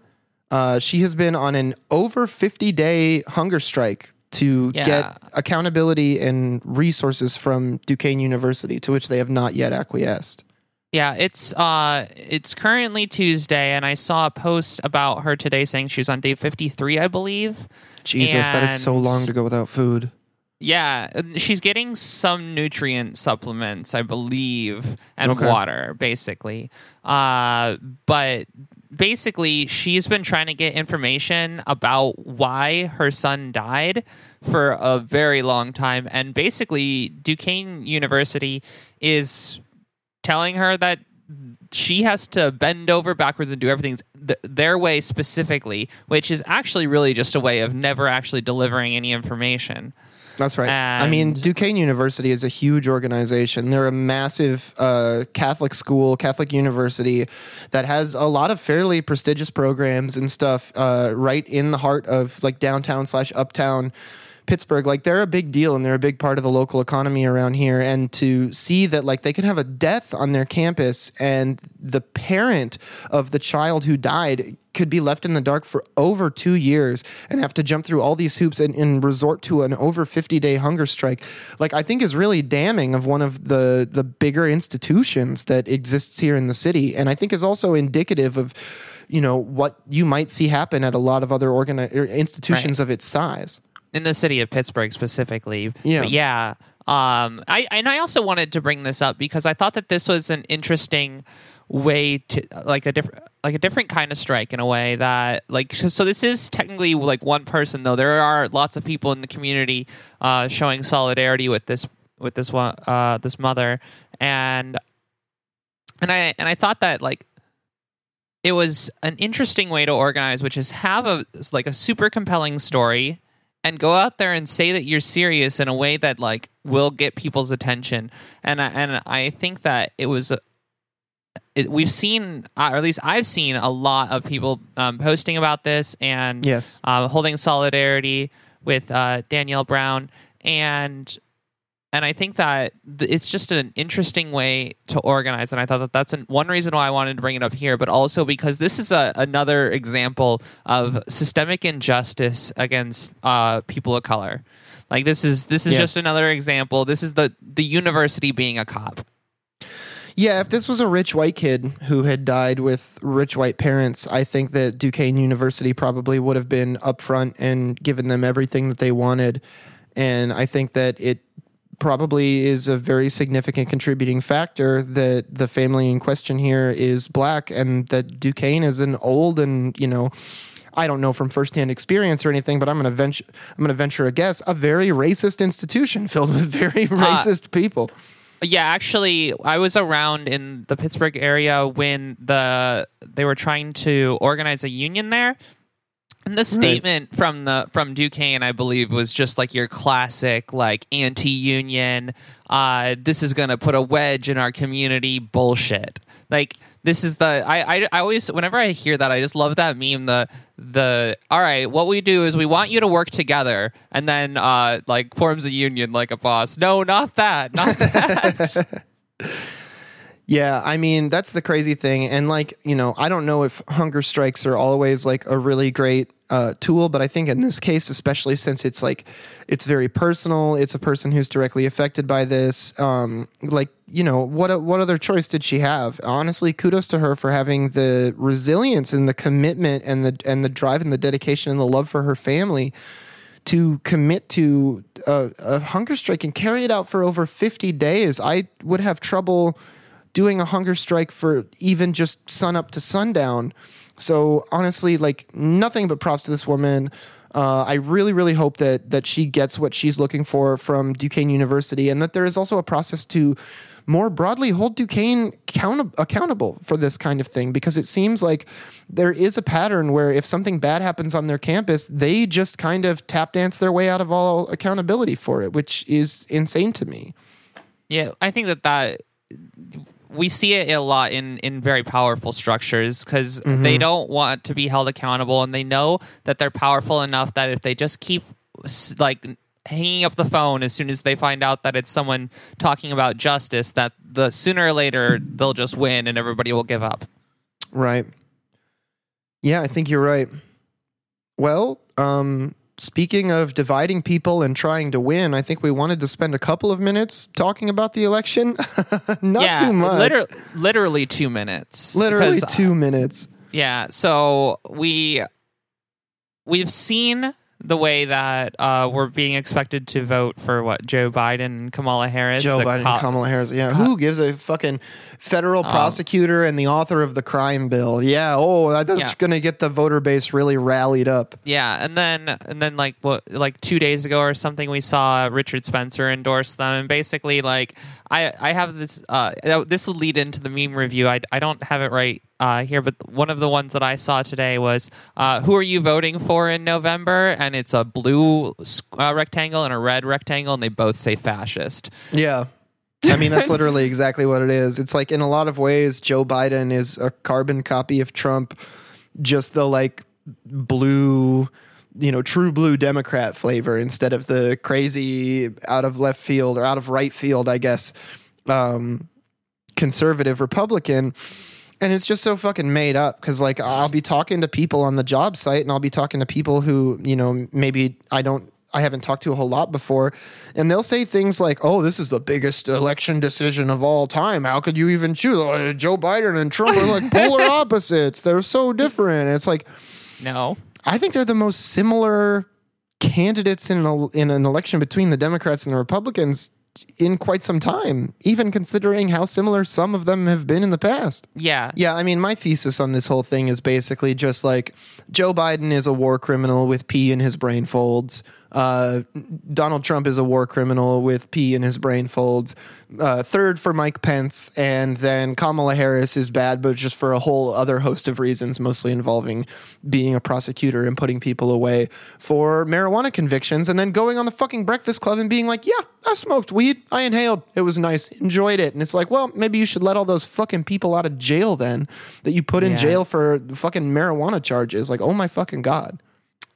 uh, she has been on an over 50 day hunger strike to Yeah. get accountability and resources from Duquesne University, to which they have not yet acquiesced. Yeah, it's uh it's currently Tuesday and I saw a post about her today saying she was on day 53, I believe. Jesus, that is so long to go without food. Yeah, she's getting some nutrient supplements, I believe, and Okay. water, basically. Uh, but basically, she's been trying to get information about why her son died for a very long time. And basically, Duquesne University is telling her that she has to bend over backwards and do everything th- their way specifically, which is actually really just a way of never actually delivering any information. That's right. I mean, Duquesne University is a huge organization. They're a massive uh, Catholic school, Catholic university that has a lot of fairly prestigious programs and stuff uh, right in the heart of like downtown slash uptown Pittsburgh. Like they're a big deal and they're a big part of the local economy around here. And to see that like they can have a death on their campus and the parent of the child who died could be left in the dark for over two years and have to jump through all these hoops and, and resort to an over 50 day hunger strike like i think is really damning of one of the the bigger institutions that exists here in the city and i think is also indicative of you know what you might see happen at a lot of other organi- or er, institutions of its size. In the city of Pittsburgh specifically. Yeah. But yeah. Um, I and I also wanted to bring this up because I thought that this was an interesting way to like a different like a different kind of strike in a way that like so this is technically like one person though there are lots of people in the community uh, showing solidarity with this with this one uh, this mother and and I and I thought that like it was an interesting way to organize, which is have a like a super compelling story and go out there and say that you're serious in a way that like will get people's attention. And I, and I think that it was. It, we've seen, uh, or at least I've seen, a lot of people um, posting about this and Yes. uh, holding solidarity with uh, Danielle Brown, and and I think that th- it's just an interesting way to organize. And I thought that that's an, one reason why I wanted to bring it up here, but also because this is a, another example of systemic injustice against uh, people of color. Like this is this is Yes. just another example. This is the the university being a cop. Yeah, if this was a rich white kid who had died with rich white parents, I think that Duquesne University probably would have been upfront and given them everything that they wanted. And I think that it probably is a very significant contributing factor that the family in question here is black and that Duquesne is an old and, you know, I don't know from firsthand experience or anything, but I'm going to venture I'm to venture a guess, a very racist institution filled with very racist people. Yeah, actually, I was around in the Pittsburgh area when the they were trying to organize a union there. And the statement from the from Duquesne, I believe, was just like your classic like anti-union. Uh, this is gonna put a wedge in our community bullshit. Like this is the I, I I always whenever I hear that I just love that meme. The the all right, what we do is we want you to work together, and then uh like forms a union like a boss. No, not that, not that. Yeah, I mean that's the crazy thing, and like you know, I don't know if hunger strikes are always like a really great uh, tool, but I think in this case, especially since it's like it's very personal, it's a person who's directly affected by this. Um, like you know, what what other choice did she have? Honestly, kudos to her for having the resilience and the commitment and the and the drive and the dedication and the love for her family to commit to a, a hunger strike and carry it out for over 50 days. I would have trouble doing a hunger strike for even just sun up to sundown. So honestly, like nothing but props to this woman. Uh, I really, really hope that that she gets what she's looking for from Duquesne University, and that there is also a process to more broadly hold Duquesne count- accountable for this kind of thing because it seems like there is a pattern where if something bad happens on their campus, they just kind of tap dance their way out of all accountability for it, which is insane to me. Yeah, I think that that we see it a lot in in very powerful structures because they don't want to be held accountable and they know that they're powerful enough that if they just keep like hanging up the phone as soon as they find out that it's someone talking about justice that the sooner or later they'll just win and everybody will give up Right. Yeah, I think you're right. Well, um, speaking of dividing people and trying to win, I think we wanted to spend a couple of minutes talking about the election. Not yeah too much. literally, literally two minutes Literally because, uh, two minutes. Yeah, so we we've seen the way that uh, we're being expected to vote for what Joe Biden and Kamala Harris. Joe Biden co- and Kamala Harris. Yeah, who gives a fucking federal Um, prosecutor and the author of the crime bill? Yeah, oh, that's Yeah. going to get the voter base really rallied up. Yeah, and then and then like what like two days ago or something, we saw Richard Spencer endorse them, and basically like I I have this uh this will lead into the meme review. I I don't have it right. Uh, here, but one of the ones that I saw today was, uh, "Who are you voting for in November?" And it's a blue uh, rectangle and a red rectangle, and they both say fascist. Yeah. I mean, that's literally exactly what it is. It's like in a lot of ways, Joe Biden is a carbon copy of Trump, just the like blue, you know, true blue Democrat flavor instead of the crazy out of left field or out of right field, I guess, um, conservative Republican. And it's just so fucking made up because, like, I'll be talking to people on the job site and I'll be talking to people who, you know, maybe I don't I haven't talked to a whole lot before, and they'll say things like, "Oh, this is the biggest election decision of all time. How could you even choose?" Uh, Joe Biden and Trump are like polar opposites. They're so different. It's like No. I think they're the most similar candidates in an, in an election between the Democrats and the Republicans in quite some time, even considering how similar some of them have been in the past. Yeah. Yeah, I mean, my thesis on this whole thing is basically just like Joe Biden is a war criminal with pee in his brain folds. Uh, Donald Trump is a war criminal with pee in his brain folds. Uh, third for Mike Pence, and then Kamala Harris is bad, but just for a whole other host of reasons, mostly involving being a prosecutor and putting people away for marijuana convictions, and then going on the fucking Breakfast Club and being like, "Yeah, I smoked weed. I inhaled. It was nice. Enjoyed it." And it's like, well, maybe you should let all those fucking people out of jail then that you put in Yeah. jail for fucking marijuana charges. Like, oh my fucking god.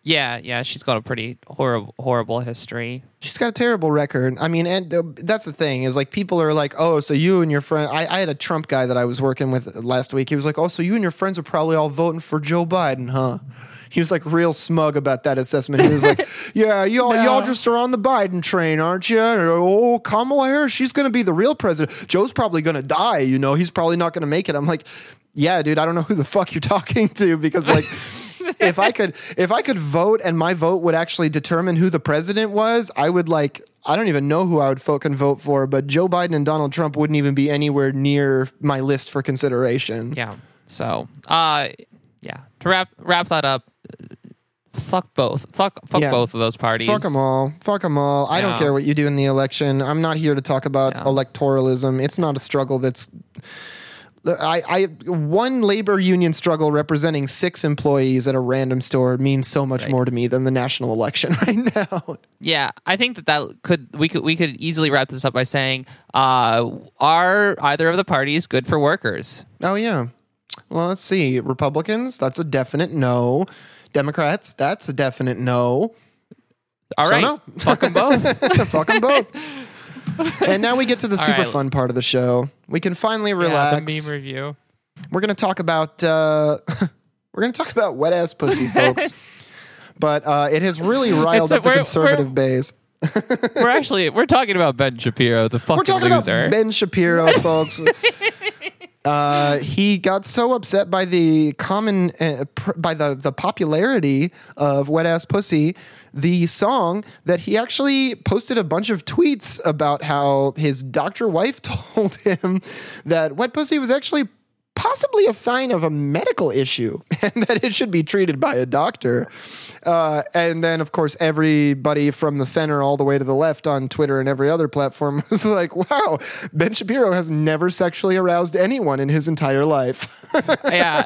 Yeah. Yeah. She's got a pretty horrible, horrible history. She's got a terrible record. I mean, and uh, that's the thing is like people are like, oh, so you and your friend. I, I had a Trump guy that I was working with last week. He was like, oh, so you and your friends are probably all voting for Joe Biden, huh? He was like real smug about that assessment. He was like, "Yeah, y'all, No. y'all just are on the Biden train, aren't you? Oh, Kamala Harris, she's going to be the real president. Joe's probably going to die. You know, he's probably not going to make it." I'm like, "Yeah, dude, I don't know who the fuck you're talking to because like." if I could if I could vote and my vote would actually determine who the president was, I would like I don't even know who I would fucking vote for, but Joe Biden and Donald Trump wouldn't even be anywhere near my list for consideration. Yeah. So, uh, yeah. To wrap wrap that up, fuck both. Fuck fuck Yeah. both of those parties. Fuck them all. Fuck them all. I don't care what you do in the election. I'm not here to talk about Yeah. electoralism. It's not a struggle that's. I, I one labor union struggle representing six employees at a random store means so much Right. more to me than the national election right now. Yeah, I think that that could we could we could easily wrap this up by saying, uh, are either of the parties good for workers? Oh yeah. Well, let's see. Republicans, that's a definite no. Democrats, that's a definite no. All So right, no. fuck them both. Fuck them both. and now we get to the super right. fun part of the show. We can finally yeah, relax. the meme review. We're gonna talk about uh, we're gonna talk about wet ass pussy, folks. but uh, it has really riled a- up the conservative base. We're actually we're talking about Ben Shapiro, the fucking We're talking loser. about Ben Shapiro, folks. Uh, he got so upset by the common uh, pr- by the the popularity of wet ass pussy the song that he actually posted a bunch of tweets about how his doctor wife told him that wet pussy was actually possibly a sign of a medical issue and that it should be treated by a doctor. Uh, and then, of course, everybody from the center all the way to the left on Twitter and every other platform was like, wow, Ben Shapiro has never sexually aroused anyone in his entire life. yeah.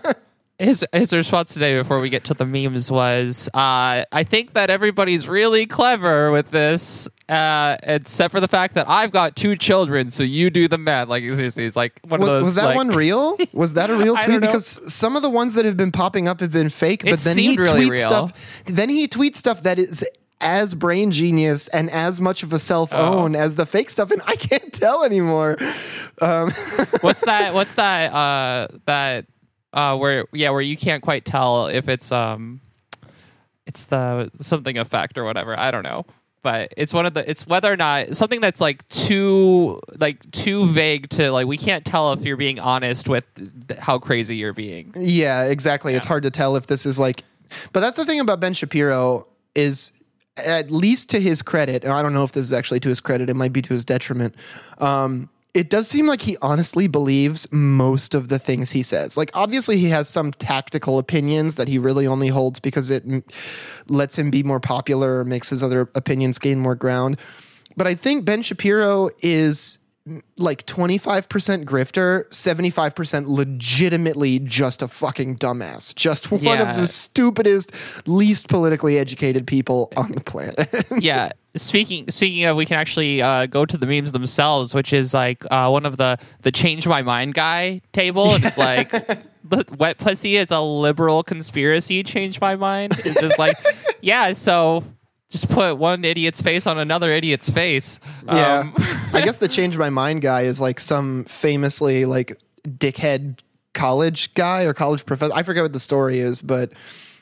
His his response today before we get to the memes was, uh, I think that everybody's really clever with this, uh, except for the fact that I've got two children, so you do the math. Like seriously, it's like one was, of those. was that like- one real? Was that a real tweet? Because some of the ones that have been popping up have been fake, It but then he really tweets real. stuff. Then he tweets stuff that is as brain genius and as much of a self own Oh. as the fake stuff, and I can't tell anymore. Um, what's that? What's that? Uh, that uh, where yeah, where you can't quite tell if it's um, it's the something effect or whatever. I don't know, but it's one of the. It's whether or not something that's like too like too vague to like we can't tell if you're being honest with th- how crazy you're being. Yeah, exactly. It's hard to tell if this is like, but that's the thing about Ben Shapiro is at least to his credit, and I don't know if this is actually to his credit. It might be to his detriment. Um, it does seem like he honestly believes most of the things he says. Like, obviously, he has some tactical opinions that he really only holds because it mm, lets him be more popular or makes his other opinions gain more ground. But I think Ben Shapiro is like 25% grifter, 75% legitimately just a fucking dumbass. Just one Yeah. of the stupidest, least politically educated people on the planet. yeah. Speaking speaking of, we can actually uh, go to the memes themselves, which is like uh, one of the the change my mind guy table, and it's like the wet pussy is a liberal conspiracy. Change my mind. It's just like yeah, so just put one idiot's face on another idiot's face. yeah. Um, I guess the change my mind guy is like some famously like dickhead college guy or college professor. I forget what the story is, but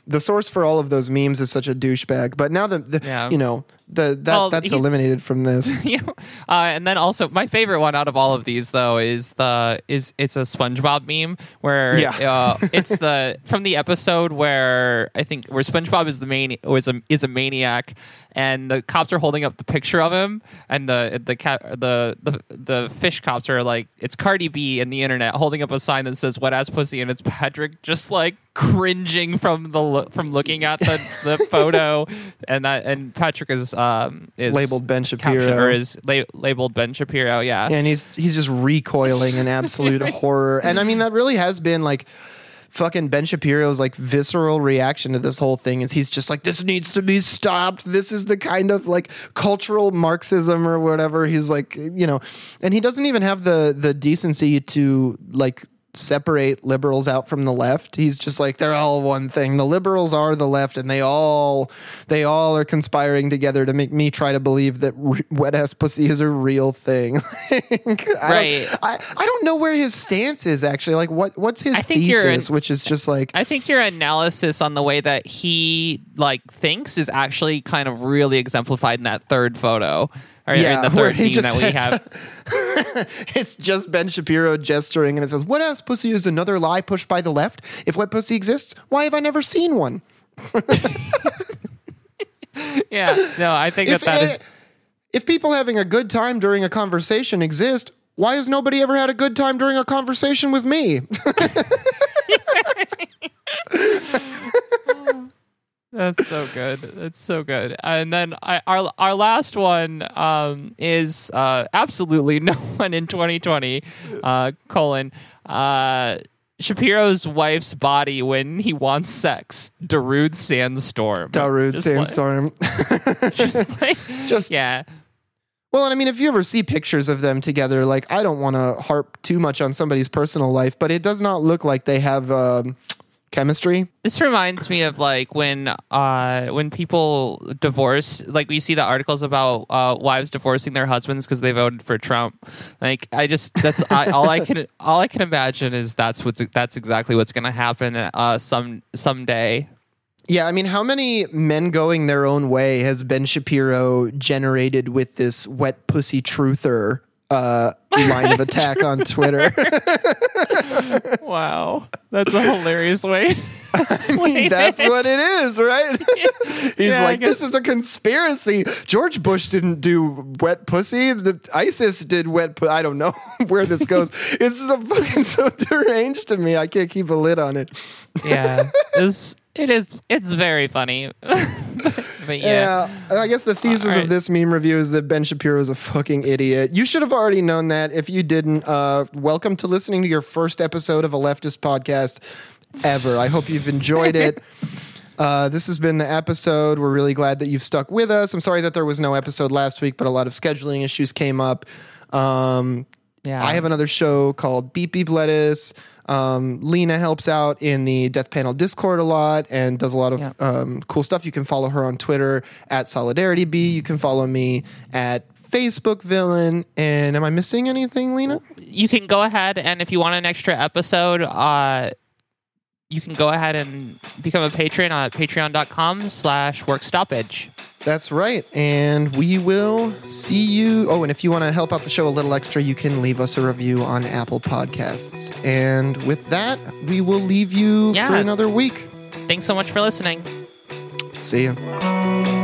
the source for all of those memes is such a douchebag. But now that the, Yeah. you know, The that Well, that's eliminated from this. Yeah. uh, and then also my favorite one out of all of these though is the is it's a SpongeBob meme where Yeah. uh, it's the from the episode where I think where SpongeBob is the main was a is a maniac and the cops are holding up the picture of him and the the cat the, the the fish cops are like it's Cardi B in the internet holding up a sign that says "What ass pussy and it's Patrick just like cringing from the from looking at the, the photo and that and Patrick is um is Labeled Ben caption- Shapiro. or is la- labeled Ben Shapiro. Yeah. Yeah, and he's he's just recoiling in absolute horror. And I mean that really has been like fucking Ben Shapiro's like visceral reaction to this whole thing is he's just like this needs to be stopped. This is the kind of like cultural marxism or whatever. He's like, you know, and he doesn't even have the the decency to like separate liberals out from the left. He's just like they're all one thing. The liberals are the left and they all they all are conspiring together to make me try to believe that r- wet ass pussy is a real thing. I don't- Right. I, I don't know where his stance is actually. Like what what's his I thesis, which is just like I think your analysis on the way that he like thinks is actually kind of really exemplified in that third photo. Or Yeah, in the third that we have. it's just Ben Shapiro gesturing and it says, What ass pussy is another lie pushed by the left? If wet pussy exists, why have I never seen one? yeah. No, I think If, that that is if people having a good time during a conversation exist, why has nobody ever had a good time during a conversation with me? That's so good. That's so good. And then I, our our last one um, is uh, absolutely no one in 2020. Uh, colon uh, Shapiro's wife's body when he wants sex. Darude Sandstorm. Darude Just like- Sandstorm. just like, Just- yeah. Well, and I mean, if you ever see pictures of them together, like I don't want to harp too much on somebody's personal life, but it does not look like they have um, chemistry. This reminds me of like when uh when people divorce, like we see the articles about uh, wives divorcing their husbands because they voted for Trump. Like I just that's I, all I can all I can imagine is that's what's that's exactly what's gonna happen uh some someday. Yeah, I mean, how many men going their own way has Ben Shapiro generated with this wet pussy truther uh, line of attack on Twitter? Wow, that's a hilarious way. I mean, that's what it is, right? He's Yeah, like, this is a conspiracy. George Bush didn't do wet pussy. The ISIS did wet. Pu- I don't know where this goes. it's so fucking so deranged to me. I can't keep a lid on it. yeah, it is. It's very funny. But yeah. Yeah, I guess the thesis alright. of this meme review is that Ben Shapiro is a fucking idiot. You should have already known that. If you didn't, uh, welcome to listening to your first episode of a leftist podcast ever. I hope you've enjoyed it. Uh, this has been the episode. We're really glad that you've stuck with us. I'm sorry that there was no episode last week, but a lot of scheduling issues came up. Um, Yeah. I have another show called Beep Beep Lettuce. Um, Lena helps out in the Death Panel Discord a lot and does a lot of Yeah. um, cool stuff. You can follow her on Twitter at SolidarityB. You can follow me at Facebook Villain. And am I missing anything, Lena? you can go ahead and if you want an extra episode, uh, you can go ahead and become a patron at patreon.com slash work stoppage. That's right. And we will see you. Oh, and if you want to help out the show a little extra, you can leave us a review on Apple Podcasts. And with that, we will leave you Yeah. for another week. Thanks so much for listening. See you.